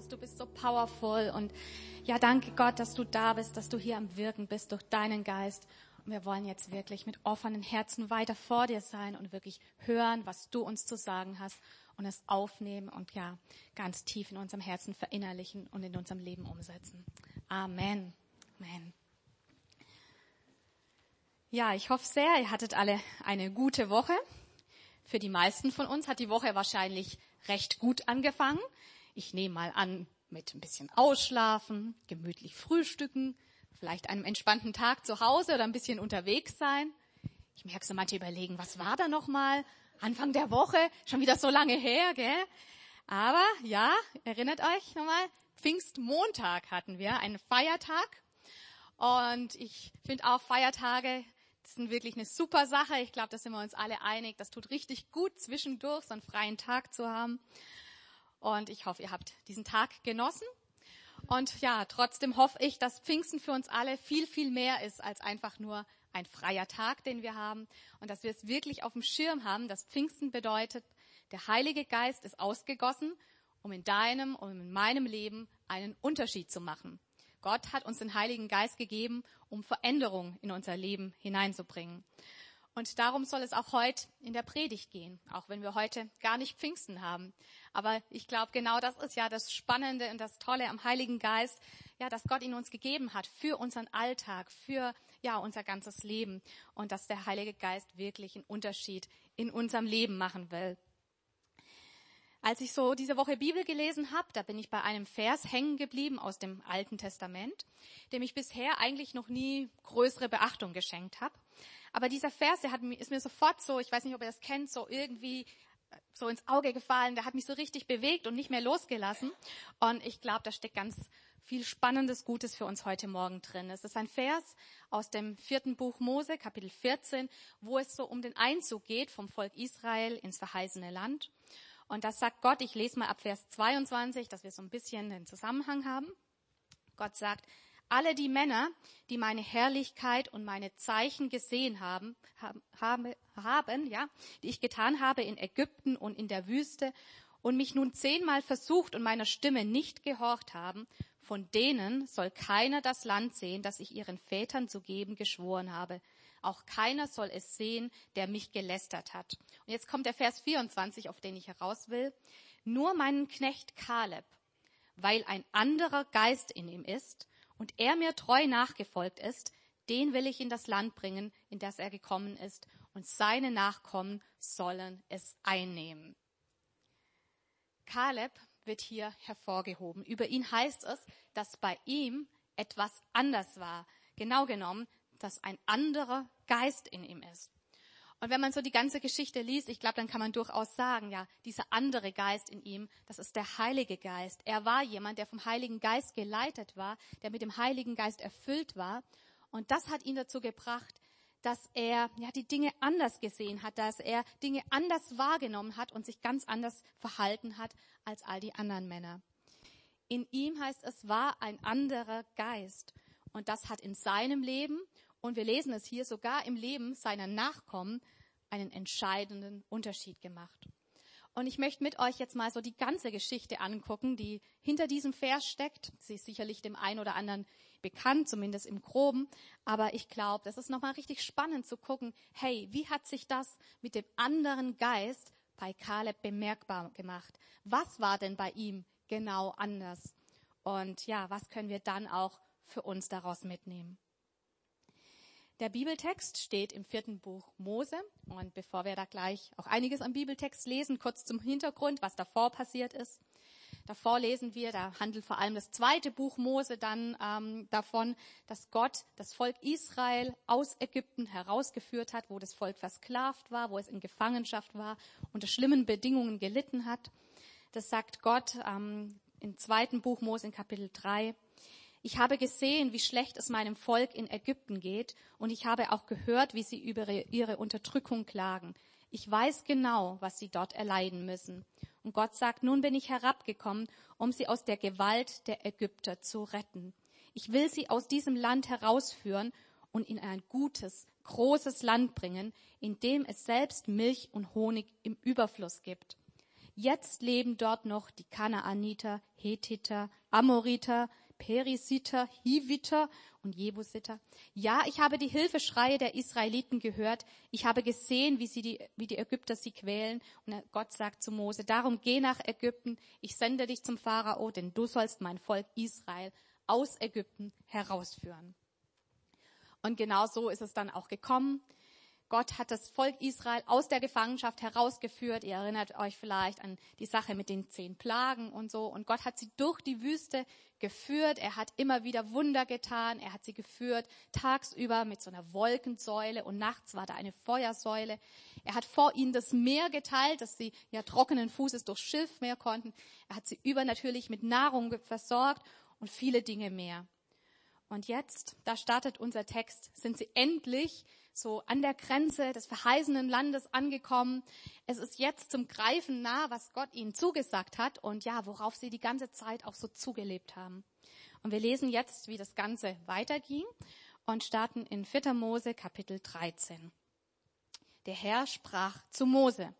Jesus, du bist so powerful und ja, danke Gott, dass du da bist, dass du hier am Wirken bist durch deinen Geist. Und wir wollen jetzt wirklich mit offenen Herzen weiter vor dir sein und wirklich hören, was du uns zu sagen hast und es aufnehmen und ja, ganz tief in unserem Herzen verinnerlichen und in unserem Leben umsetzen. Amen. Amen. Ja, ich hoffe sehr, ihr hattet alle eine gute Woche. Für die meisten von uns hat die Woche wahrscheinlich recht gut angefangen. Ich nehme mal an, mit ein bisschen Ausschlafen, gemütlich frühstücken, vielleicht einem entspannten Tag zu Hause oder ein bisschen unterwegs sein. Ich merke so, manche überlegen, was war da nochmal? Anfang der Woche, schon wieder so lange her, gell? Aber ja, erinnert euch nochmal, Pfingstmontag hatten wir, einen Feiertag. Und ich finde auch Feiertage ist wirklich eine super Sache. Ich glaube, da sind wir uns alle einig. Das tut richtig gut, zwischendurch so einen freien Tag zu haben. Und ich hoffe, ihr habt diesen Tag genossen. Und ja, trotzdem hoffe ich, dass Pfingsten für uns alle viel, viel mehr ist als einfach nur ein freier Tag, den wir haben. Und dass wir es wirklich auf dem Schirm haben, dass Pfingsten bedeutet, der Heilige Geist ist ausgegossen, um in deinem und in meinem Leben einen Unterschied zu machen. Gott hat uns den Heiligen Geist gegeben, um Veränderung in unser Leben hineinzubringen. Und darum soll es auch heute in der Predigt gehen, auch wenn wir heute gar nicht Pfingsten haben. Aber ich glaube, genau das ist ja das Spannende und das Tolle am Heiligen Geist, ja, dass Gott ihn uns gegeben hat für unseren Alltag, für ja unser ganzes Leben und dass der Heilige Geist wirklich einen Unterschied in unserem Leben machen will. Als ich so diese Woche Bibel gelesen habe, da bin ich bei einem Vers hängen geblieben aus dem Alten Testament, dem ich bisher eigentlich noch nie größere Beachtung geschenkt habe. Aber dieser Vers, der hat, ist mir sofort so, ich weiß nicht, ob ihr das kennt, so irgendwie so ins Auge gefallen, der hat mich so richtig bewegt und nicht mehr losgelassen. Und ich glaube, da steckt ganz viel Spannendes, Gutes für uns heute Morgen drin. Es ist ein Vers aus dem vierten Buch Mose, Kapitel 14, wo es so um den Einzug geht vom Volk Israel ins verheißene Land. Und das sagt Gott, ich lese mal ab Vers 22, dass wir so ein bisschen den Zusammenhang haben. Gott sagt, alle die Männer, die meine Herrlichkeit und meine Zeichen gesehen haben, haben, haben, ja, die ich getan habe in Ägypten und in der Wüste und mich nun zehnmal versucht und meiner Stimme nicht gehorcht haben, von denen soll keiner das Land sehen, das ich ihren Vätern zu geben geschworen habe. Auch keiner soll es sehen, der mich gelästert hat. Und jetzt kommt der Vers 24, auf den ich heraus will. Nur meinen Knecht Kaleb, weil ein anderer Geist in ihm ist und er mir treu nachgefolgt ist, den will ich in das Land bringen, in das er gekommen ist, und seine Nachkommen sollen es einnehmen. Kaleb wird hier hervorgehoben. Über ihn heißt es, dass bei ihm etwas anders war. Genau genommen, dass ein anderer Geist in ihm ist. Und wenn man so die ganze Geschichte liest, ich glaube, dann kann man durchaus sagen, ja, dieser andere Geist in ihm, das ist der Heilige Geist. Er war jemand, der vom Heiligen Geist geleitet war, der mit dem Heiligen Geist erfüllt war. Und das hat ihn dazu gebracht, dass er ja die Dinge anders gesehen hat, dass er Dinge anders wahrgenommen hat und sich ganz anders verhalten hat als all die anderen Männer. In ihm heißt es war ein anderer Geist und das hat in seinem Leben und wir lesen es hier sogar im Leben seiner Nachkommen einen entscheidenden Unterschied gemacht. Und ich möchte mit euch jetzt mal so die ganze Geschichte angucken, die hinter diesem Vers steckt. Sie ist sicherlich dem einen oder anderen bekannt, zumindest im Groben. Aber ich glaube, das ist nochmal richtig spannend zu gucken, hey, wie hat sich das mit dem anderen Geist bei Kaleb bemerkbar gemacht? Was war denn bei ihm genau anders? Und ja, was können wir dann auch für uns daraus mitnehmen? Der Bibeltext steht im vierten Buch Mose. Und bevor wir da gleich auch einiges am Bibeltext lesen, kurz zum Hintergrund, was davor passiert ist. Davor lesen wir, da handelt vor allem das zweite Buch Mose dann ähm, davon, dass Gott das Volk Israel aus Ägypten herausgeführt hat, wo das Volk versklavt war, wo es in Gefangenschaft war, unter schlimmen Bedingungen gelitten hat. Das sagt Gott ähm, im zweiten Buch Mose in Kapitel 3. Ich habe gesehen, wie schlecht es meinem Volk in Ägypten geht, und ich habe auch gehört, wie sie über ihre Unterdrückung klagen. Ich weiß genau, was sie dort erleiden müssen. Und Gott sagt, nun bin ich herabgekommen, um sie aus der Gewalt der Ägypter zu retten. Ich will sie aus diesem Land herausführen und in ein gutes, großes Land bringen, in dem es selbst Milch und Honig im Überfluss gibt. Jetzt leben dort noch die Kanaaniter, Hethiter, Amoriter, Perisiter, Hiviter und Jebusiter. Ja, ich habe die Hilfeschreie der Israeliten gehört. Ich habe gesehen, wie, sie die, wie die Ägypter sie quälen. Und Gott sagt zu Mose, darum geh nach Ägypten. Ich sende dich zum Pharao, denn du sollst mein Volk Israel aus Ägypten herausführen. Und genau so ist es dann auch gekommen. Gott hat das Volk Israel aus der Gefangenschaft herausgeführt. Ihr erinnert euch vielleicht an die Sache mit den zehn Plagen und so. Und Gott hat sie durch die Wüste geführt. Er hat immer wieder Wunder getan. Er hat sie geführt tagsüber mit so einer Wolkensäule und nachts war da eine Feuersäule. Er hat vor ihnen das Meer geteilt, dass sie ja trockenen Fußes durchs Schiff mehr konnten. Er hat sie übernatürlich mit Nahrung versorgt und viele Dinge mehr. Und jetzt, da startet unser Text, sind sie endlich so an der Grenze des verheißenen Landes angekommen. Es ist jetzt zum Greifen nah, was Gott ihnen zugesagt hat und ja, worauf sie die ganze Zeit auch so zugelebt haben. Und wir lesen jetzt, wie das Ganze weiterging und starten in 4. Mose Kapitel 13. Der Herr sprach zu Mose,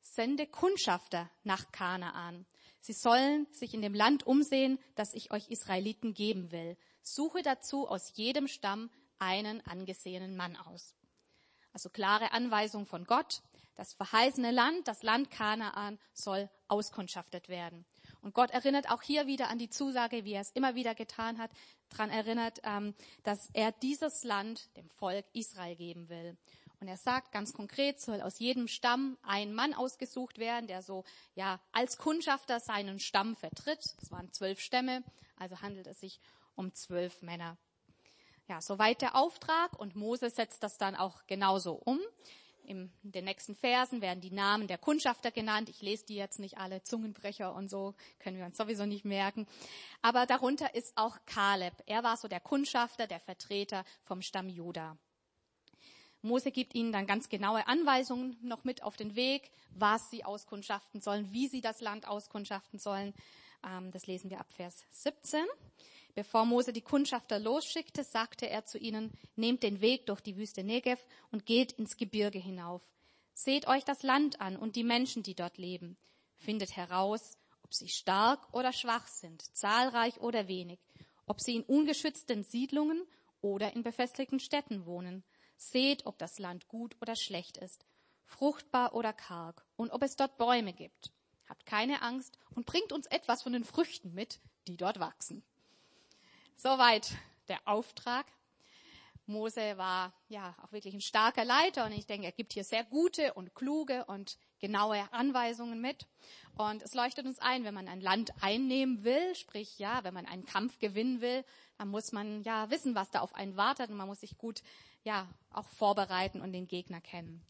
sende Kundschafter nach Kanaan. Sie sollen sich in dem Land umsehen, das ich euch Israeliten geben will. Suche dazu aus jedem Stamm einen angesehenen Mann aus. Also klare Anweisung von Gott. Das verheißene Land, das Land Kanaan, soll auskundschaftet werden. Und Gott erinnert auch hier wieder an die Zusage, wie er es immer wieder getan hat, daran erinnert, ähm, dass er dieses Land dem Volk Israel geben will. Und er sagt ganz konkret, soll aus jedem Stamm ein Mann ausgesucht werden, der so, ja, als Kundschafter seinen Stamm vertritt. Es waren zwölf Stämme, also handelt es sich um zwölf Männer. Ja, soweit der Auftrag und Mose setzt das dann auch genauso um. In den nächsten Versen werden die Namen der Kundschafter genannt. Ich lese die jetzt nicht alle, Zungenbrecher und so, können wir uns sowieso nicht merken. Aber darunter ist auch Kaleb. Er war so der Kundschafter, der Vertreter vom Stamm Juda. Mose gibt ihnen dann ganz genaue Anweisungen noch mit auf den Weg, was sie auskundschaften sollen, wie sie das Land auskundschaften sollen. Ähm, das lesen wir ab Vers 17. Bevor Mose die Kundschafter losschickte, sagte er zu ihnen, nehmt den Weg durch die Wüste Negev und geht ins Gebirge hinauf. Seht euch das Land an und die Menschen, die dort leben. Findet heraus, ob sie stark oder schwach sind, zahlreich oder wenig, ob sie in ungeschützten Siedlungen oder in befestigten Städten wohnen. Seht, ob das Land gut oder schlecht ist, fruchtbar oder karg und ob es dort Bäume gibt. Habt keine Angst und bringt uns etwas von den Früchten mit, die dort wachsen. Soweit der Auftrag. Mose war ja auch wirklich ein starker Leiter und ich denke, er gibt hier sehr gute und kluge und genaue Anweisungen mit. Und es leuchtet uns ein, wenn man ein Land einnehmen will, sprich ja, wenn man einen Kampf gewinnen will, dann muss man ja wissen, was da auf einen wartet und man muss sich gut ja auch vorbereiten und den Gegner kennen.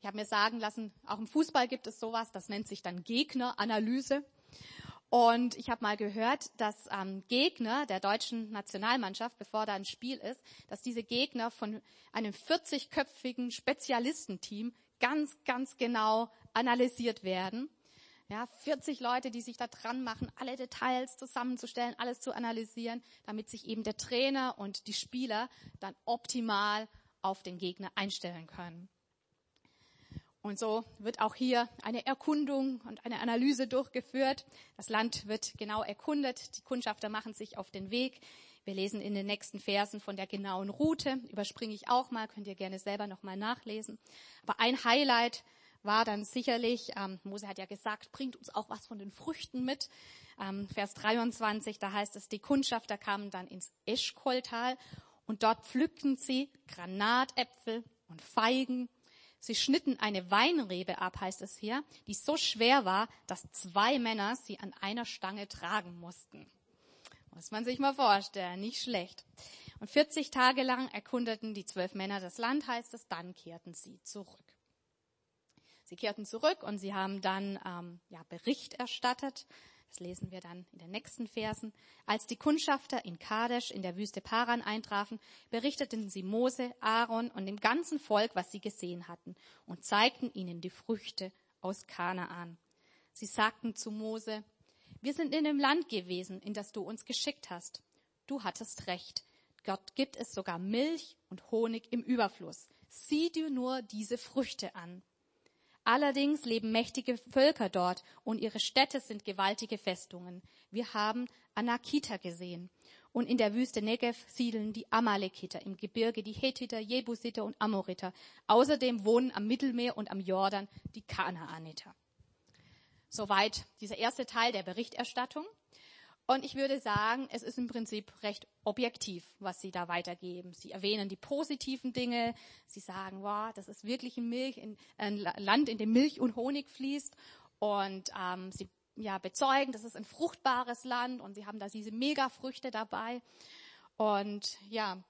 Ich habe mir sagen lassen, auch im Fußball gibt es sowas, das nennt sich dann Gegneranalyse. Und ich habe mal gehört, dass ähm, Gegner der deutschen Nationalmannschaft, bevor da ein Spiel ist, dass diese Gegner von einem 40-köpfigen Spezialistenteam ganz, ganz genau analysiert werden. Ja, 40 Leute, die sich da dran machen, alle Details zusammenzustellen, alles zu analysieren, damit sich eben der Trainer und die Spieler dann optimal auf den Gegner einstellen können. Und so wird auch hier eine Erkundung und eine Analyse durchgeführt. Das Land wird genau erkundet. Die Kundschafter machen sich auf den Weg. Wir lesen in den nächsten Versen von der genauen Route. Überspringe ich auch mal, könnt ihr gerne selber nochmal nachlesen. Aber ein Highlight war dann sicherlich, ähm, Mose hat ja gesagt, bringt uns auch was von den Früchten mit. Ähm, Vers 23, da heißt es, die Kundschafter kamen dann ins Eschkoltal und dort pflückten sie Granatäpfel und Feigen Sie schnitten eine Weinrebe ab, heißt es hier, die so schwer war, dass zwei Männer sie an einer Stange tragen mussten. Muss man sich mal vorstellen, nicht schlecht. Und 40 Tage lang erkundeten die zwölf Männer das Land, heißt es, dann kehrten sie zurück. Sie kehrten zurück und sie haben dann ähm, ja, Bericht erstattet das lesen wir dann in den nächsten Versen. Als die Kundschafter in Kadesh in der Wüste Paran eintrafen, berichteten sie Mose, Aaron und dem ganzen Volk, was sie gesehen hatten, und zeigten ihnen die Früchte aus Kanaan. Sie sagten zu Mose, wir sind in dem Land gewesen, in das du uns geschickt hast. Du hattest recht. Gott gibt es sogar Milch und Honig im Überfluss. Sieh dir nur diese Früchte an. Allerdings leben mächtige Völker dort und ihre Städte sind gewaltige Festungen. Wir haben Anakita gesehen. Und in der Wüste Negev siedeln die Amalekiter, im Gebirge die Hethiter, Jebusiter und Amoriter. Außerdem wohnen am Mittelmeer und am Jordan die Kanaaniter. Soweit dieser erste Teil der Berichterstattung. Und ich würde sagen, es ist im Prinzip recht objektiv, was Sie da weitergeben. Sie erwähnen die positiven Dinge. Sie sagen, wow, das ist wirklich ein, Milch, ein Land, in dem Milch und Honig fließt. Und ähm, Sie ja, bezeugen, das ist ein fruchtbares Land und Sie haben da diese Megafrüchte dabei. Und ja,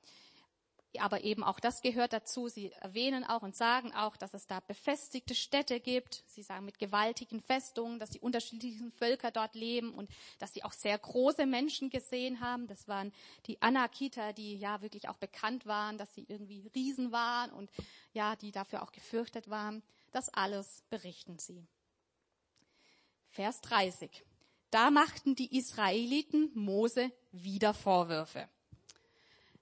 aber eben auch das gehört dazu. Sie erwähnen auch und sagen auch, dass es da befestigte Städte gibt. Sie sagen mit gewaltigen Festungen, dass die unterschiedlichen Völker dort leben und dass sie auch sehr große Menschen gesehen haben. Das waren die Anakita, die ja wirklich auch bekannt waren, dass sie irgendwie Riesen waren und ja, die dafür auch gefürchtet waren. Das alles berichten sie. Vers 30. Da machten die Israeliten Mose wieder Vorwürfe.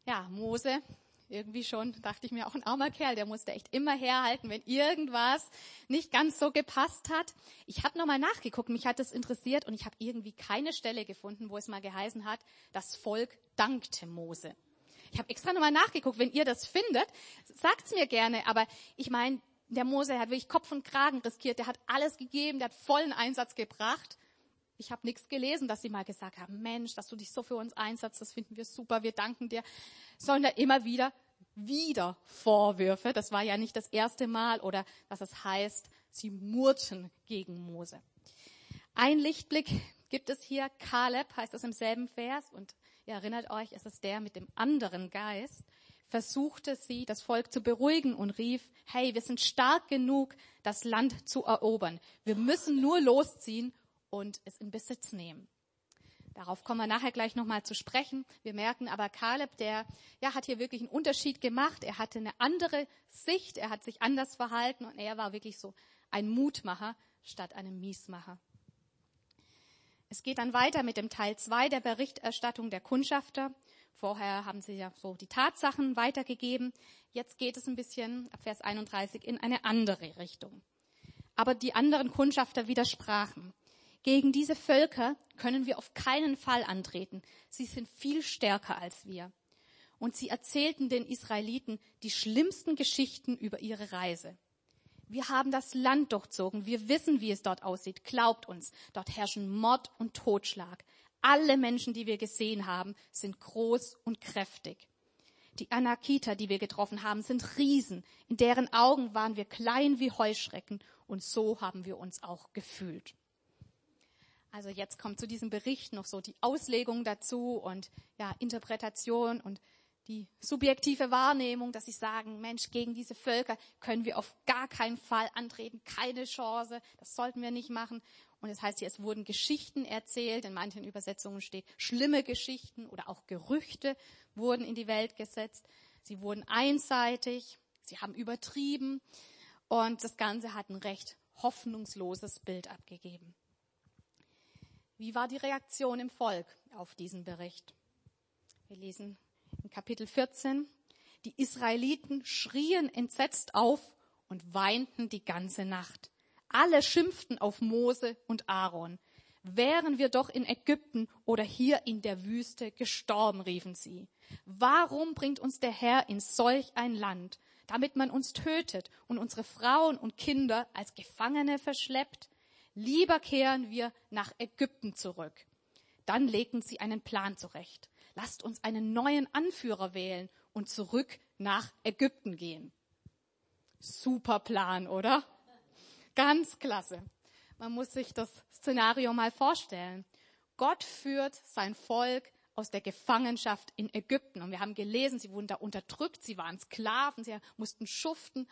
Ja, Mose irgendwie schon, dachte ich mir, auch ein armer Kerl, der musste echt immer herhalten, wenn irgendwas nicht ganz so gepasst hat. Ich habe nochmal nachgeguckt, mich hat das interessiert und ich habe irgendwie keine Stelle gefunden, wo es mal geheißen hat, das Volk dankte Mose. Ich habe extra nochmal nachgeguckt, wenn ihr das findet, sagt's mir gerne, aber ich meine, der Mose hat wirklich Kopf und Kragen riskiert, der hat alles gegeben, der hat vollen Einsatz gebracht. Ich habe nichts gelesen, dass sie mal gesagt haben, Mensch, dass du dich so für uns einsetzt, das finden wir super, wir danken dir sondern immer wieder wieder Vorwürfe. Das war ja nicht das erste Mal oder was es heißt, sie murrten gegen Mose. Ein Lichtblick gibt es hier. Kaleb heißt es im selben Vers und ihr erinnert euch, es ist der mit dem anderen Geist versuchte sie, das Volk zu beruhigen und rief, hey, wir sind stark genug, das Land zu erobern. Wir müssen nur losziehen und es in Besitz nehmen. Darauf kommen wir nachher gleich nochmal zu sprechen. Wir merken aber, Kaleb, der ja, hat hier wirklich einen Unterschied gemacht. Er hatte eine andere Sicht, er hat sich anders verhalten und er war wirklich so ein Mutmacher statt einem Miesmacher. Es geht dann weiter mit dem Teil 2 der Berichterstattung der Kundschafter. Vorher haben sie ja so die Tatsachen weitergegeben. Jetzt geht es ein bisschen, ab Vers 31, in eine andere Richtung. Aber die anderen Kundschafter widersprachen. Gegen diese Völker können wir auf keinen Fall antreten. Sie sind viel stärker als wir. Und sie erzählten den Israeliten die schlimmsten Geschichten über ihre Reise. Wir haben das Land durchzogen. Wir wissen, wie es dort aussieht. Glaubt uns. Dort herrschen Mord und Totschlag. Alle Menschen, die wir gesehen haben, sind groß und kräftig. Die Anakita, die wir getroffen haben, sind Riesen. In deren Augen waren wir klein wie Heuschrecken. Und so haben wir uns auch gefühlt. Also jetzt kommt zu diesem Bericht noch so die Auslegung dazu und ja, Interpretation und die subjektive Wahrnehmung, dass sie sagen, Mensch, gegen diese Völker können wir auf gar keinen Fall antreten, keine Chance, das sollten wir nicht machen. Und es das heißt hier, es wurden Geschichten erzählt, in manchen Übersetzungen steht schlimme Geschichten oder auch Gerüchte wurden in die Welt gesetzt. Sie wurden einseitig, sie haben übertrieben und das Ganze hat ein recht hoffnungsloses Bild abgegeben. Wie war die Reaktion im Volk auf diesen Bericht? Wir lesen in Kapitel 14. Die Israeliten schrien entsetzt auf und weinten die ganze Nacht. Alle schimpften auf Mose und Aaron. Wären wir doch in Ägypten oder hier in der Wüste gestorben, riefen sie. Warum bringt uns der Herr in solch ein Land, damit man uns tötet und unsere Frauen und Kinder als Gefangene verschleppt? Lieber kehren wir nach Ägypten zurück. Dann legten sie einen Plan zurecht. Lasst uns einen neuen Anführer wählen und zurück nach Ägypten gehen. Super Plan, oder? Ganz klasse. Man muss sich das Szenario mal vorstellen. Gott führt sein Volk aus der Gefangenschaft in Ägypten. Und wir haben gelesen, sie wurden da unterdrückt, sie waren Sklaven, sie mussten schuften.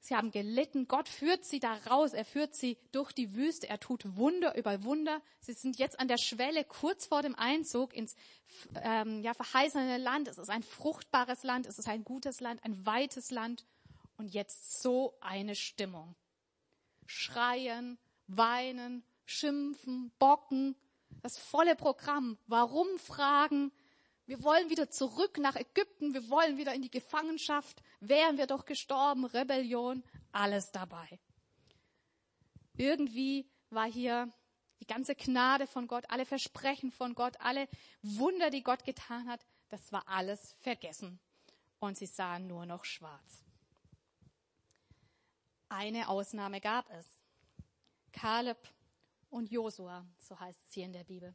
Sie haben gelitten. Gott führt sie da raus. Er führt sie durch die Wüste. Er tut Wunder über Wunder. Sie sind jetzt an der Schwelle kurz vor dem Einzug ins ähm, ja, verheißene Land. Es ist ein fruchtbares Land. Es ist ein gutes Land, ein weites Land. Und jetzt so eine Stimmung. Schreien, weinen, schimpfen, bocken. Das volle Programm. Warum fragen? Wir wollen wieder zurück nach Ägypten. Wir wollen wieder in die Gefangenschaft. Wären wir doch gestorben. Rebellion. Alles dabei. irgendwie war hier die ganze Gnade von Gott, alle Versprechen von Gott, alle Wunder, die Gott getan hat, das war alles vergessen. Und sie sahen nur noch schwarz. Eine Ausnahme gab es. Kaleb und Josua, so heißt es hier in der Bibel.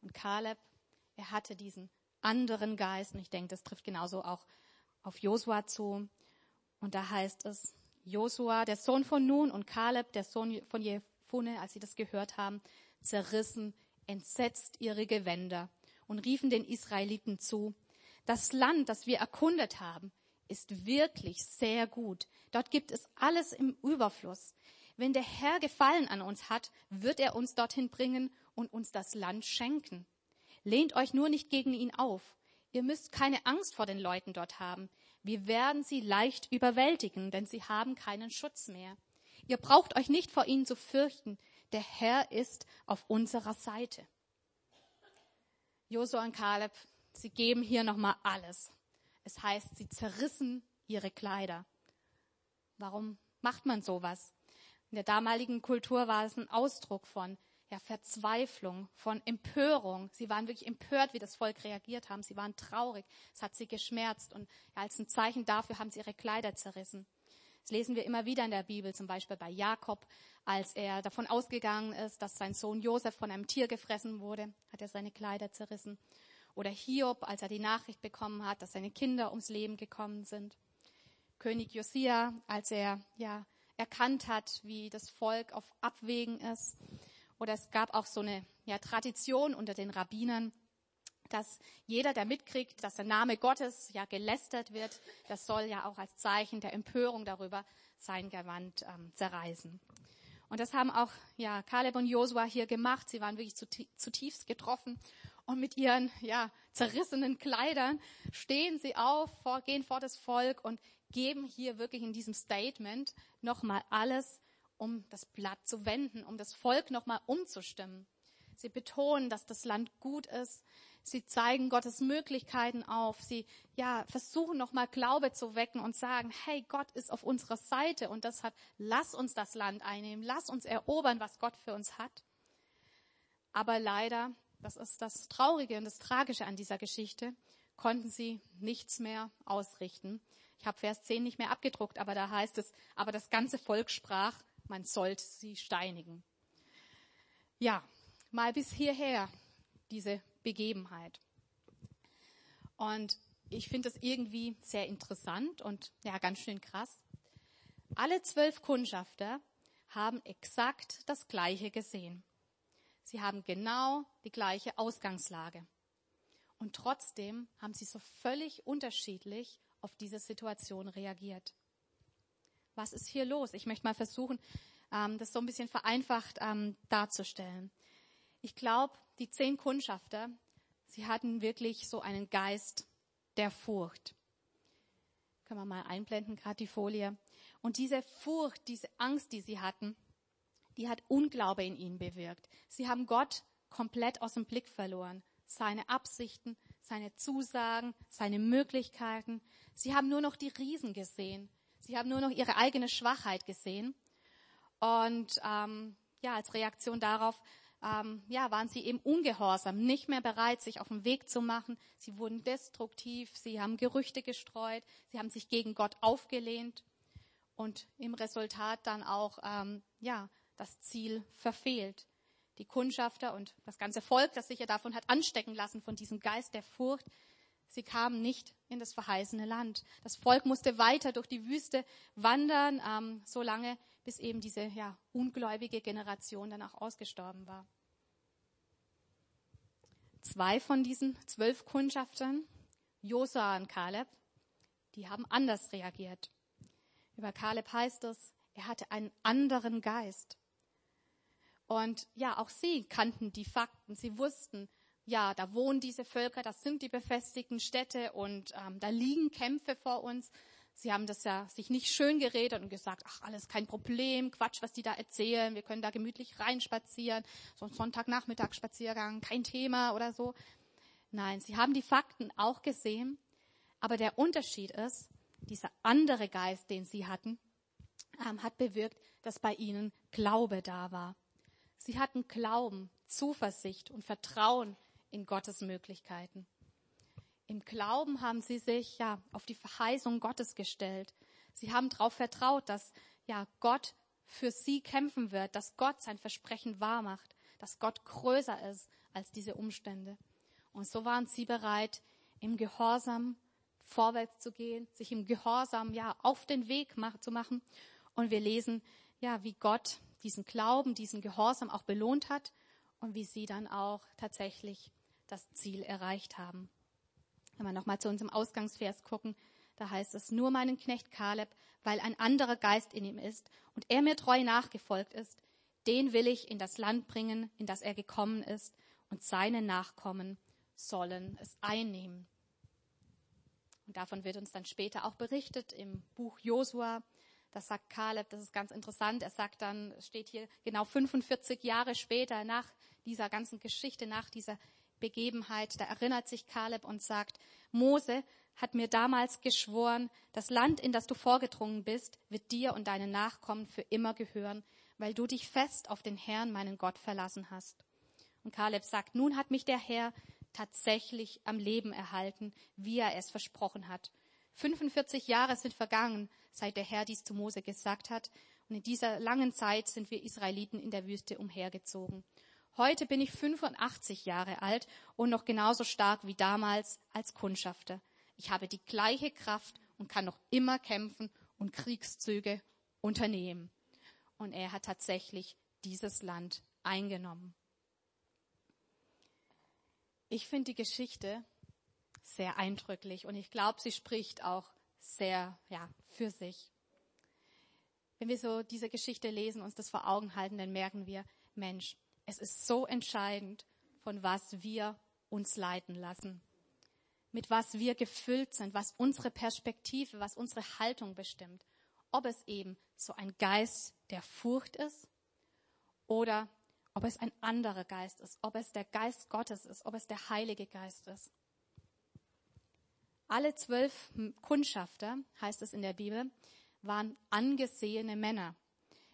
Und Kaleb, er hatte diesen anderen Geist, und ich denke, das trifft genauso auch auf Josua zu. Und da heißt es, Josua, der Sohn von Nun, und Kaleb, der Sohn von Jephunneh, als sie das gehört haben, zerrissen entsetzt ihre Gewänder und riefen den Israeliten zu, das Land, das wir erkundet haben, ist wirklich sehr gut. Dort gibt es alles im Überfluss. Wenn der Herr Gefallen an uns hat, wird er uns dorthin bringen und uns das Land schenken. Lehnt euch nur nicht gegen ihn auf. Ihr müsst keine Angst vor den Leuten dort haben. Wir werden sie leicht überwältigen, denn sie haben keinen Schutz mehr. Ihr braucht euch nicht vor ihnen zu fürchten. Der Herr ist auf unserer Seite. Josua und Kaleb, sie geben hier nochmal alles. Es heißt, sie zerrissen ihre Kleider. Warum macht man sowas? In der damaligen Kultur war es ein Ausdruck von ja, Verzweiflung, von Empörung. Sie waren wirklich empört, wie das Volk reagiert haben. Sie waren traurig. Es hat sie geschmerzt. Und ja, als ein Zeichen dafür haben sie ihre Kleider zerrissen. Das lesen wir immer wieder in der Bibel, zum Beispiel bei Jakob, als er davon ausgegangen ist, dass sein Sohn Josef von einem Tier gefressen wurde, hat er seine Kleider zerrissen. Oder Hiob, als er die Nachricht bekommen hat, dass seine Kinder ums Leben gekommen sind. König Josia, als er ja erkannt hat, wie das Volk auf Abwägen ist. Oder es gab auch so eine ja, Tradition unter den Rabbinern, dass jeder, der mitkriegt, dass der Name Gottes ja gelästert wird, das soll ja auch als Zeichen der Empörung darüber sein Gewand ähm, zerreißen. Und das haben auch ja Kaleb und Josua hier gemacht. Sie waren wirklich zutiefst getroffen und mit ihren ja zerrissenen Kleidern stehen sie auf, vor, gehen vor das Volk und geben hier wirklich in diesem Statement nochmal alles, um das Blatt zu wenden, um das Volk nochmal umzustimmen. Sie betonen, dass das Land gut ist. Sie zeigen Gottes Möglichkeiten auf. Sie, ja, versuchen nochmal Glaube zu wecken und sagen, hey, Gott ist auf unserer Seite und deshalb lass uns das Land einnehmen. Lass uns erobern, was Gott für uns hat. Aber leider, das ist das Traurige und das Tragische an dieser Geschichte, konnten sie nichts mehr ausrichten. Ich habe Vers 10 nicht mehr abgedruckt, aber da heißt es, aber das ganze Volk sprach, man sollte sie steinigen. Ja, mal bis hierher diese Begebenheit. Und ich finde das irgendwie sehr interessant und ja, ganz schön krass. Alle zwölf Kundschafter haben exakt das Gleiche gesehen. Sie haben genau die gleiche Ausgangslage. Und trotzdem haben sie so völlig unterschiedlich auf diese Situation reagiert. Was ist hier los? Ich möchte mal versuchen, ähm, das so ein bisschen vereinfacht ähm, darzustellen. Ich glaube, die zehn Kundschafter, sie hatten wirklich so einen Geist der Furcht. Können wir mal einblenden, gerade die Folie. Und diese Furcht, diese Angst, die sie hatten, die hat Unglaube in ihnen bewirkt. Sie haben Gott komplett aus dem Blick verloren. Seine Absichten, seine Zusagen, seine Möglichkeiten. Sie haben nur noch die Riesen gesehen. Sie haben nur noch ihre eigene Schwachheit gesehen. Und ähm, ja, als Reaktion darauf ähm, ja, waren sie eben ungehorsam, nicht mehr bereit, sich auf den Weg zu machen. Sie wurden destruktiv, sie haben Gerüchte gestreut, sie haben sich gegen Gott aufgelehnt und im Resultat dann auch ähm, ja, das Ziel verfehlt die Kundschafter und das ganze Volk, das sich ja davon hat anstecken lassen, von diesem Geist der Furcht, sie kamen nicht in das verheißene Land. Das Volk musste weiter durch die Wüste wandern, ähm, so lange, bis eben diese ja, ungläubige Generation dann auch ausgestorben war. Zwei von diesen zwölf Kundschaftern, Josa und Kaleb, die haben anders reagiert. Über Kaleb heißt es, er hatte einen anderen Geist. Und ja, auch sie kannten die Fakten. Sie wussten, ja, da wohnen diese Völker, das sind die befestigten Städte und ähm, da liegen Kämpfe vor uns. Sie haben das ja sich nicht schön geredet und gesagt, ach, alles kein Problem, Quatsch, was die da erzählen, wir können da gemütlich reinspazieren, so ein Sonntagnachmittagsspaziergang, kein Thema oder so. Nein, sie haben die Fakten auch gesehen, aber der Unterschied ist, dieser andere Geist, den sie hatten, ähm, hat bewirkt, dass bei ihnen Glaube da war. Sie hatten Glauben, Zuversicht und Vertrauen in Gottes Möglichkeiten. Im Glauben haben sie sich ja auf die Verheißung Gottes gestellt. Sie haben darauf vertraut, dass ja Gott für sie kämpfen wird, dass Gott sein Versprechen wahrmacht, dass Gott größer ist als diese Umstände. Und so waren sie bereit, im Gehorsam vorwärts zu gehen, sich im Gehorsam ja auf den Weg zu machen. Und wir lesen ja, wie Gott diesen Glauben, diesen Gehorsam auch belohnt hat und wie sie dann auch tatsächlich das Ziel erreicht haben. Wenn wir nochmal zu unserem Ausgangsvers gucken, da heißt es, nur meinen Knecht Kaleb, weil ein anderer Geist in ihm ist und er mir treu nachgefolgt ist, den will ich in das Land bringen, in das er gekommen ist, und seine Nachkommen sollen es einnehmen. Und davon wird uns dann später auch berichtet im Buch Josua. Das sagt Kaleb, das ist ganz interessant. Er sagt dann, steht hier genau 45 Jahre später nach dieser ganzen Geschichte, nach dieser Begebenheit, da erinnert sich Kaleb und sagt, Mose hat mir damals geschworen, das Land, in das du vorgedrungen bist, wird dir und deinen Nachkommen für immer gehören, weil du dich fest auf den Herrn, meinen Gott, verlassen hast. Und Kaleb sagt, nun hat mich der Herr tatsächlich am Leben erhalten, wie er es versprochen hat. 45 Jahre sind vergangen, seit der Herr dies zu Mose gesagt hat. Und in dieser langen Zeit sind wir Israeliten in der Wüste umhergezogen. Heute bin ich 85 Jahre alt und noch genauso stark wie damals als Kundschafter. Ich habe die gleiche Kraft und kann noch immer kämpfen und Kriegszüge unternehmen. Und er hat tatsächlich dieses Land eingenommen. Ich finde die Geschichte sehr eindrücklich und ich glaube, sie spricht auch sehr ja, für sich. Wenn wir so diese Geschichte lesen, uns das vor Augen halten, dann merken wir, Mensch, es ist so entscheidend, von was wir uns leiten lassen, mit was wir gefüllt sind, was unsere Perspektive, was unsere Haltung bestimmt. Ob es eben so ein Geist der Furcht ist oder ob es ein anderer Geist ist, ob es der Geist Gottes ist, ob es der Heilige Geist ist. Alle zwölf Kundschafter, heißt es in der Bibel, waren angesehene Männer.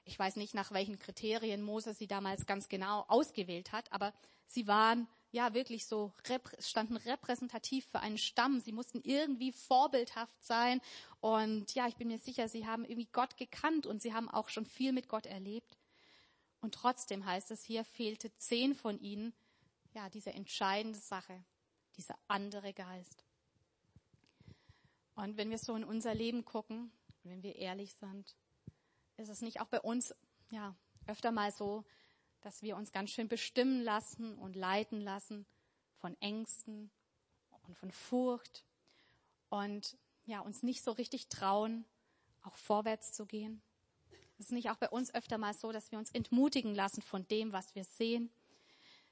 Ich weiß nicht, nach welchen Kriterien Mose sie damals ganz genau ausgewählt hat, aber sie waren ja wirklich so, standen repräsentativ für einen Stamm. Sie mussten irgendwie vorbildhaft sein. Und ja, ich bin mir sicher, sie haben irgendwie Gott gekannt und sie haben auch schon viel mit Gott erlebt. Und trotzdem heißt es hier, fehlte zehn von ihnen, ja, diese entscheidende Sache, dieser andere Geist. Und wenn wir so in unser Leben gucken, wenn wir ehrlich sind, ist es nicht auch bei uns ja öfter mal so, dass wir uns ganz schön bestimmen lassen und leiten lassen von Ängsten und von Furcht und ja uns nicht so richtig trauen, auch vorwärts zu gehen. Es ist nicht auch bei uns öfter mal so, dass wir uns entmutigen lassen von dem, was wir sehen,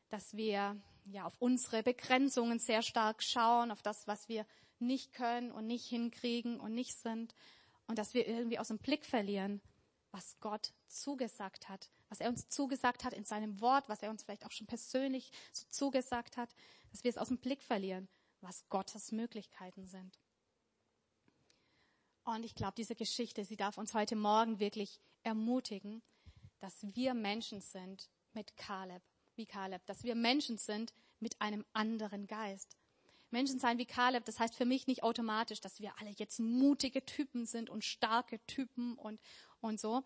dass wir ja auf unsere Begrenzungen sehr stark schauen, auf das, was wir nicht können und nicht hinkriegen und nicht sind und dass wir irgendwie aus dem Blick verlieren, was Gott zugesagt hat, was er uns zugesagt hat in seinem Wort, was er uns vielleicht auch schon persönlich so zugesagt hat, dass wir es aus dem Blick verlieren, was Gottes Möglichkeiten sind. Und ich glaube, diese Geschichte, sie darf uns heute Morgen wirklich ermutigen, dass wir Menschen sind mit Kaleb, wie Kaleb, dass wir Menschen sind mit einem anderen Geist. Menschen sein wie Kaleb, das heißt für mich nicht automatisch, dass wir alle jetzt mutige Typen sind und starke Typen und, und so,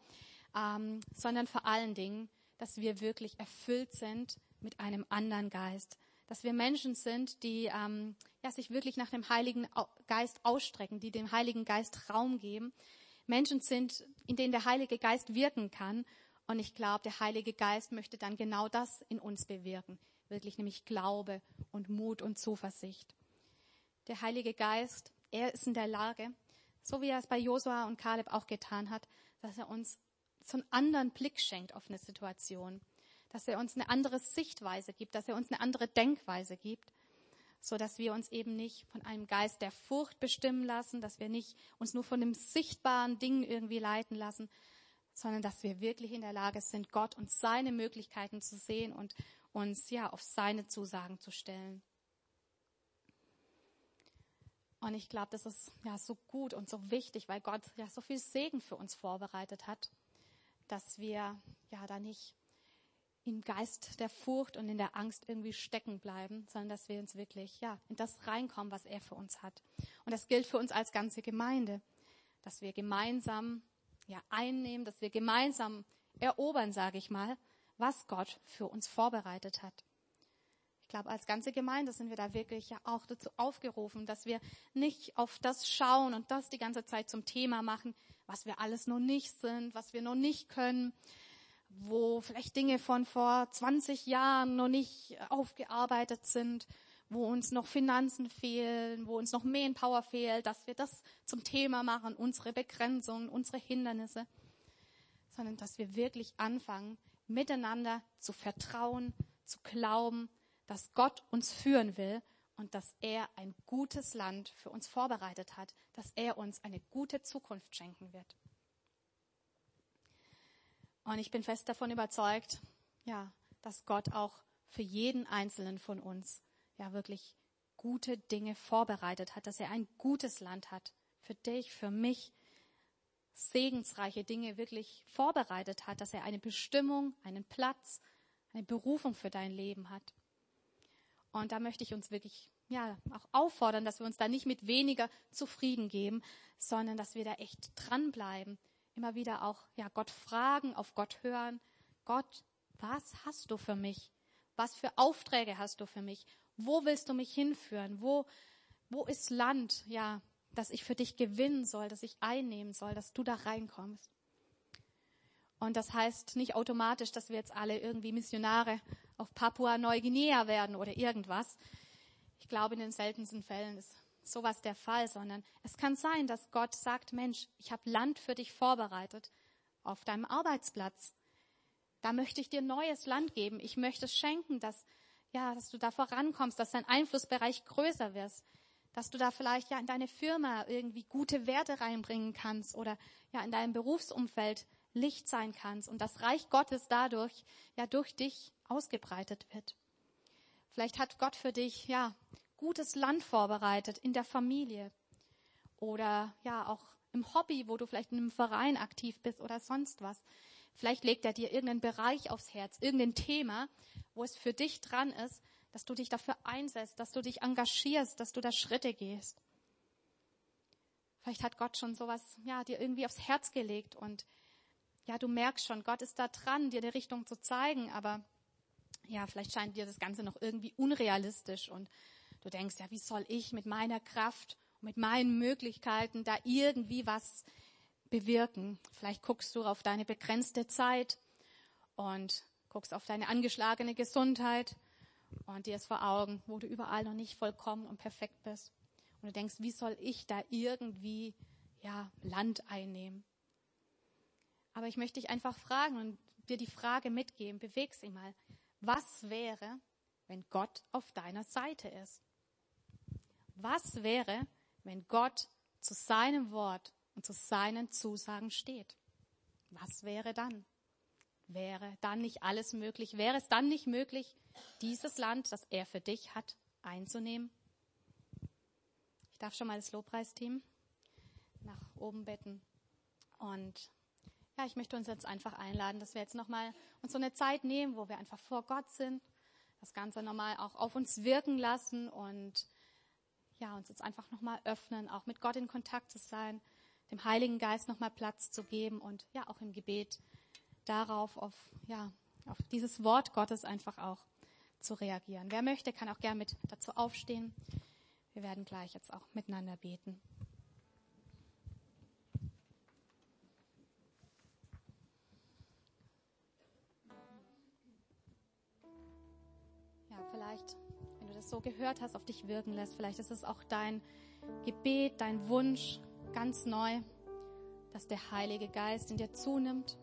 ähm, sondern vor allen Dingen, dass wir wirklich erfüllt sind mit einem anderen Geist. Dass wir Menschen sind, die ähm, ja, sich wirklich nach dem Heiligen Geist ausstrecken, die dem Heiligen Geist Raum geben. Menschen sind, in denen der Heilige Geist wirken kann. Und ich glaube, der Heilige Geist möchte dann genau das in uns bewirken. Wirklich nämlich Glaube und Mut und Zuversicht. Der Heilige Geist, er ist in der Lage, so wie er es bei Josua und Kaleb auch getan hat, dass er uns so einen anderen Blick schenkt auf eine Situation, dass er uns eine andere Sichtweise gibt, dass er uns eine andere Denkweise gibt, so dass wir uns eben nicht von einem Geist der Furcht bestimmen lassen, dass wir nicht uns nur von dem sichtbaren Ding irgendwie leiten lassen, sondern dass wir wirklich in der Lage sind, Gott und seine Möglichkeiten zu sehen und uns ja auf seine Zusagen zu stellen. Und ich glaube, das ist ja so gut und so wichtig, weil Gott ja so viel Segen für uns vorbereitet hat, dass wir ja da nicht im Geist der Furcht und in der Angst irgendwie stecken bleiben, sondern dass wir uns wirklich ja in das reinkommen, was er für uns hat. Und das gilt für uns als ganze Gemeinde, dass wir gemeinsam ja einnehmen, dass wir gemeinsam erobern, sage ich mal, was Gott für uns vorbereitet hat glaube, als ganze Gemeinde sind wir da wirklich ja auch dazu aufgerufen, dass wir nicht auf das schauen und das die ganze Zeit zum Thema machen, was wir alles noch nicht sind, was wir noch nicht können, wo vielleicht Dinge von vor 20 Jahren noch nicht aufgearbeitet sind, wo uns noch Finanzen fehlen, wo uns noch Manpower fehlt, dass wir das zum Thema machen, unsere Begrenzungen, unsere Hindernisse, sondern dass wir wirklich anfangen, miteinander zu vertrauen, zu glauben dass Gott uns führen will und dass er ein gutes Land für uns vorbereitet hat, dass er uns eine gute Zukunft schenken wird. Und ich bin fest davon überzeugt, ja, dass Gott auch für jeden einzelnen von uns ja wirklich gute Dinge vorbereitet hat, dass er ein gutes Land hat für dich, für mich, segensreiche Dinge wirklich vorbereitet hat, dass er eine Bestimmung, einen Platz, eine Berufung für dein Leben hat. Und da möchte ich uns wirklich ja auch auffordern, dass wir uns da nicht mit weniger zufrieden geben, sondern dass wir da echt dranbleiben. Immer wieder auch ja Gott fragen, auf Gott hören. Gott, was hast du für mich? Was für Aufträge hast du für mich? Wo willst du mich hinführen? Wo wo ist Land, ja, dass ich für dich gewinnen soll, dass ich einnehmen soll, dass du da reinkommst? Und das heißt nicht automatisch, dass wir jetzt alle irgendwie Missionare auf Papua-Neuguinea werden oder irgendwas. Ich glaube, in den seltensten Fällen ist sowas der Fall, sondern es kann sein, dass Gott sagt, Mensch, ich habe Land für dich vorbereitet auf deinem Arbeitsplatz. Da möchte ich dir neues Land geben. Ich möchte es schenken, dass, ja, dass du da vorankommst, dass dein Einflussbereich größer wird, dass du da vielleicht ja in deine Firma irgendwie gute Werte reinbringen kannst oder ja in deinem Berufsumfeld Licht sein kannst und das Reich Gottes dadurch ja durch dich ausgebreitet wird. Vielleicht hat Gott für dich ja gutes Land vorbereitet in der Familie oder ja auch im Hobby, wo du vielleicht in einem Verein aktiv bist oder sonst was. Vielleicht legt er dir irgendeinen Bereich aufs Herz, irgendein Thema, wo es für dich dran ist, dass du dich dafür einsetzt, dass du dich engagierst, dass du da Schritte gehst. Vielleicht hat Gott schon sowas, ja, dir irgendwie aufs Herz gelegt und ja, du merkst schon, Gott ist da dran, dir die Richtung zu zeigen, aber ja, vielleicht scheint dir das Ganze noch irgendwie unrealistisch und du denkst, ja, wie soll ich mit meiner Kraft mit meinen Möglichkeiten da irgendwie was bewirken? Vielleicht guckst du auf deine begrenzte Zeit und guckst auf deine angeschlagene Gesundheit und dir ist vor Augen, wo du überall noch nicht vollkommen und perfekt bist. Und du denkst, wie soll ich da irgendwie, ja, Land einnehmen? Aber ich möchte dich einfach fragen und dir die Frage mitgeben, beweg sie mal. Was wäre, wenn Gott auf deiner Seite ist? Was wäre, wenn Gott zu seinem Wort und zu seinen Zusagen steht? Was wäre dann? Wäre dann nicht alles möglich? Wäre es dann nicht möglich, dieses Land, das er für dich hat, einzunehmen? Ich darf schon mal das Lobpreisteam nach oben betten und ja, ich möchte uns jetzt einfach einladen, dass wir jetzt nochmal uns so eine Zeit nehmen, wo wir einfach vor Gott sind, das Ganze nochmal auch auf uns wirken lassen und ja, uns jetzt einfach nochmal öffnen, auch mit Gott in Kontakt zu sein, dem Heiligen Geist nochmal Platz zu geben und ja, auch im Gebet darauf, auf, ja, auf dieses Wort Gottes einfach auch zu reagieren. Wer möchte, kann auch gern mit dazu aufstehen. Wir werden gleich jetzt auch miteinander beten. Vielleicht, wenn du das so gehört hast, auf dich wirken lässt. Vielleicht ist es auch dein Gebet, dein Wunsch ganz neu, dass der Heilige Geist in dir zunimmt,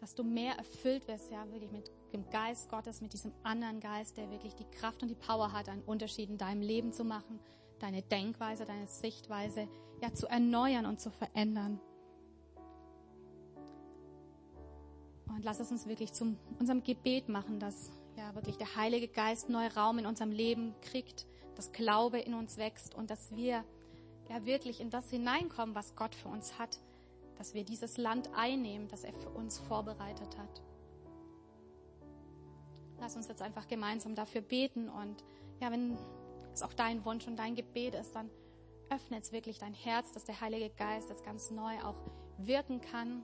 dass du mehr erfüllt wirst, ja, wirklich mit dem Geist Gottes, mit diesem anderen Geist, der wirklich die Kraft und die Power hat, einen Unterschied in deinem Leben zu machen, deine Denkweise, deine Sichtweise, ja, zu erneuern und zu verändern. Und lass es uns wirklich zu unserem Gebet machen, dass ja wirklich der Heilige Geist neu Raum in unserem Leben kriegt, dass Glaube in uns wächst und dass wir ja wirklich in das hineinkommen, was Gott für uns hat, dass wir dieses Land einnehmen, das er für uns vorbereitet hat. Lass uns jetzt einfach gemeinsam dafür beten und ja, wenn es auch dein Wunsch und dein Gebet ist, dann öffne jetzt wirklich dein Herz, dass der Heilige Geist jetzt ganz neu auch wirken kann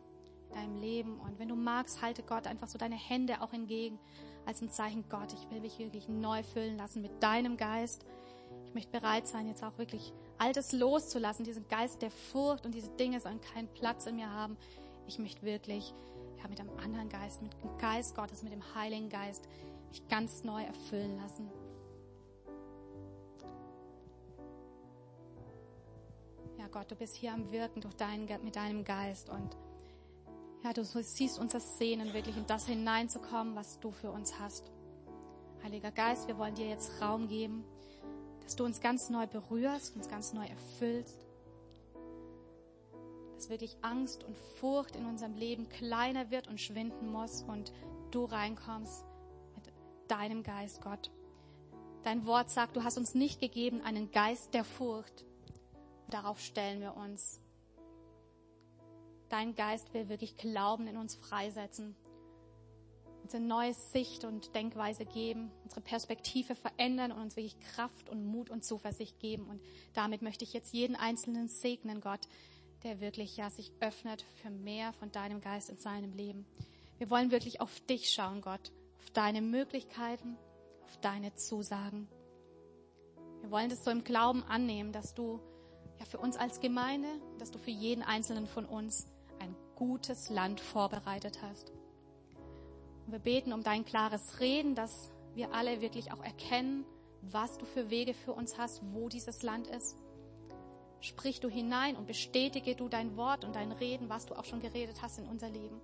deinem Leben. Und wenn du magst, halte Gott einfach so deine Hände auch entgegen als ein Zeichen, Gott, ich will mich wirklich neu füllen lassen mit deinem Geist. Ich möchte bereit sein, jetzt auch wirklich Altes loszulassen, diesen Geist der Furcht und diese Dinge sollen keinen Platz in mir haben. Ich möchte wirklich ja, mit einem anderen Geist, mit dem Geist Gottes, mit dem Heiligen Geist mich ganz neu erfüllen lassen. Ja, Gott, du bist hier am Wirken durch deinen, mit deinem Geist und ja, du siehst unser Sehnen wirklich in das hineinzukommen, was du für uns hast. Heiliger Geist, wir wollen dir jetzt Raum geben, dass du uns ganz neu berührst, uns ganz neu erfüllst, dass wirklich Angst und Furcht in unserem Leben kleiner wird und schwinden muss und du reinkommst mit deinem Geist, Gott. Dein Wort sagt, du hast uns nicht gegeben einen Geist der Furcht. Darauf stellen wir uns. Dein Geist will wirklich Glauben in uns freisetzen uns eine neue Sicht und Denkweise geben, unsere Perspektive verändern und uns wirklich Kraft und Mut und Zuversicht geben. Und damit möchte ich jetzt jeden Einzelnen segnen, Gott, der wirklich ja sich öffnet für mehr von deinem Geist in seinem Leben. Wir wollen wirklich auf dich schauen, Gott, auf deine Möglichkeiten, auf deine Zusagen. Wir wollen das so im Glauben annehmen, dass du ja für uns als Gemeinde, dass du für jeden Einzelnen von uns gutes Land vorbereitet hast. Und wir beten um dein klares Reden, dass wir alle wirklich auch erkennen, was du für Wege für uns hast, wo dieses Land ist. Sprich du hinein und bestätige du dein Wort und dein Reden, was du auch schon geredet hast in unser Leben.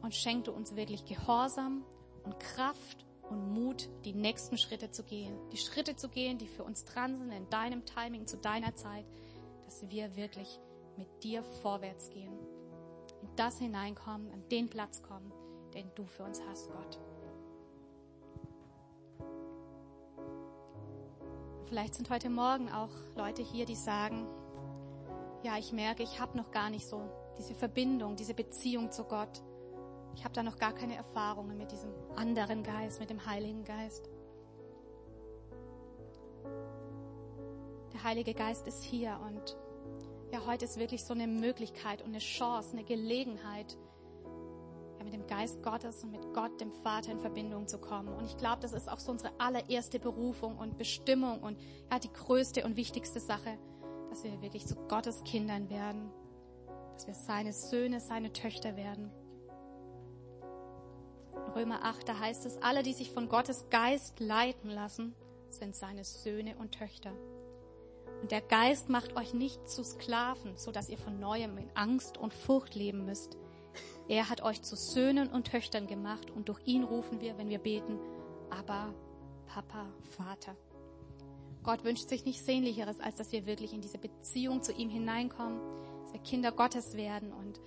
Und schenk du uns wirklich Gehorsam und Kraft und Mut, die nächsten Schritte zu gehen. Die Schritte zu gehen, die für uns dran sind, in deinem Timing, zu deiner Zeit, dass wir wirklich mit dir vorwärts gehen. In das hineinkommen, an den Platz kommen, den du für uns hast, Gott. Vielleicht sind heute Morgen auch Leute hier, die sagen, ja, ich merke, ich habe noch gar nicht so diese Verbindung, diese Beziehung zu Gott. Ich habe da noch gar keine Erfahrungen mit diesem anderen Geist, mit dem Heiligen Geist. Der Heilige Geist ist hier und ja, heute ist wirklich so eine Möglichkeit und eine Chance, eine Gelegenheit, mit dem Geist Gottes und mit Gott, dem Vater, in Verbindung zu kommen. Und ich glaube, das ist auch so unsere allererste Berufung und Bestimmung und ja, die größte und wichtigste Sache, dass wir wirklich zu Gottes Kindern werden, dass wir seine Söhne, seine Töchter werden. In Römer 8, da heißt es, alle, die sich von Gottes Geist leiten lassen, sind seine Söhne und Töchter. Und der Geist macht euch nicht zu Sklaven, so dass ihr von neuem in Angst und Furcht leben müsst. Er hat euch zu Söhnen und Töchtern gemacht und durch ihn rufen wir, wenn wir beten, aber Papa, Vater. Gott wünscht sich nichts Sehnlicheres, als dass wir wirklich in diese Beziehung zu ihm hineinkommen, dass wir Kinder Gottes werden und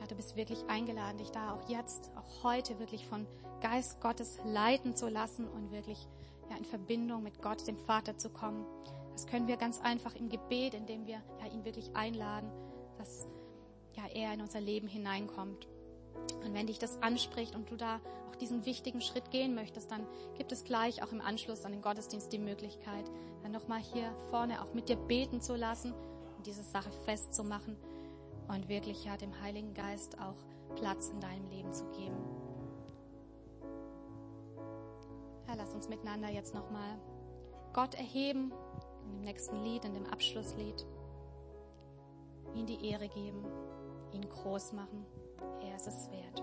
ja, du bist wirklich eingeladen, dich da auch jetzt, auch heute wirklich von Geist Gottes leiten zu lassen und wirklich ja, in Verbindung mit Gott, dem Vater zu kommen. Das können wir ganz einfach im Gebet, indem wir ja, ihn wirklich einladen, dass ja, er in unser Leben hineinkommt. Und wenn dich das anspricht und du da auch diesen wichtigen Schritt gehen möchtest, dann gibt es gleich auch im Anschluss an den Gottesdienst die Möglichkeit, dann nochmal hier vorne auch mit dir beten zu lassen und diese Sache festzumachen und wirklich ja dem Heiligen Geist auch Platz in deinem Leben zu geben. Ja, lass uns miteinander jetzt nochmal Gott erheben in dem nächsten Lied, in dem Abschlusslied, ihm die Ehre geben ihn groß machen. Er ist es wert.